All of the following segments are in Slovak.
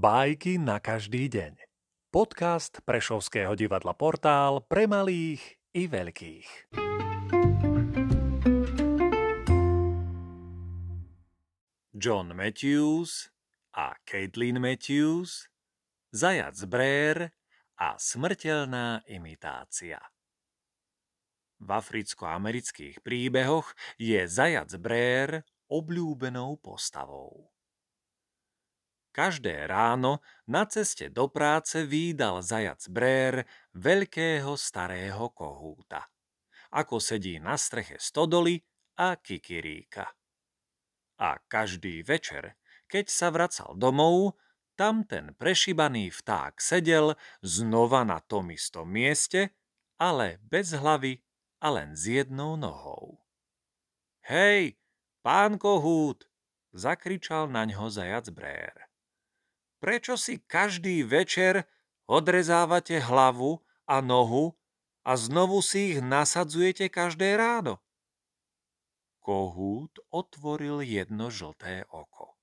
Bajky na každý deň. Podcast Prešovského divadla Portál pre malých i veľkých. John Matthews a Caitlin Matthews, Zajac Brér a smrteľná imitácia. V africko-amerických príbehoch je zajac Brér obľúbenou postavou. Každé ráno na ceste do práce výdal zajac Brér veľkého starého kohúta. Ako sedí na streche stodoly a kikiríka. A každý večer, keď sa vracal domov, tam ten prešibaný vták sedel znova na tom istom mieste, ale bez hlavy a len s jednou nohou. Hej, pán kohút, zakričal na ňo zajac Brér prečo si každý večer odrezávate hlavu a nohu a znovu si ich nasadzujete každé ráno? Kohút otvoril jedno žlté oko.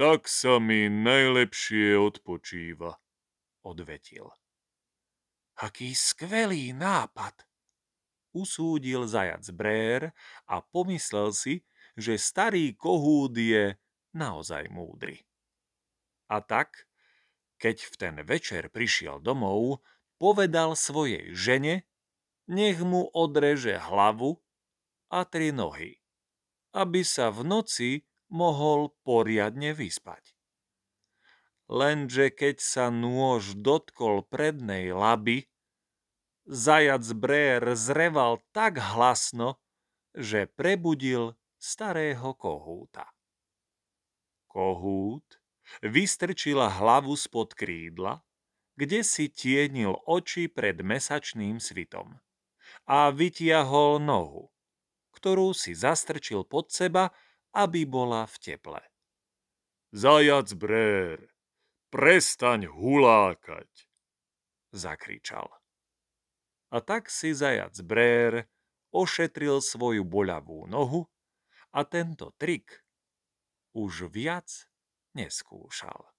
Tak sa mi najlepšie odpočíva, odvetil. Aký skvelý nápad, usúdil zajac Brér a pomyslel si, že starý kohút je naozaj múdry. A tak, keď v ten večer prišiel domov, povedal svojej žene, nech mu odreže hlavu a tri nohy, aby sa v noci mohol poriadne vyspať. Lenže keď sa nôž dotkol prednej laby, zajac Brér zreval tak hlasno, že prebudil starého kohúta. Kohút vystrčila hlavu spod krídla, kde si tienil oči pred mesačným svitom a vytiahol nohu, ktorú si zastrčil pod seba, aby bola v teple. Zajac brér, prestaň hulákať, zakričal. A tak si zajac brér ošetril svoju boľavú nohu a tento trik už viac neskúšal.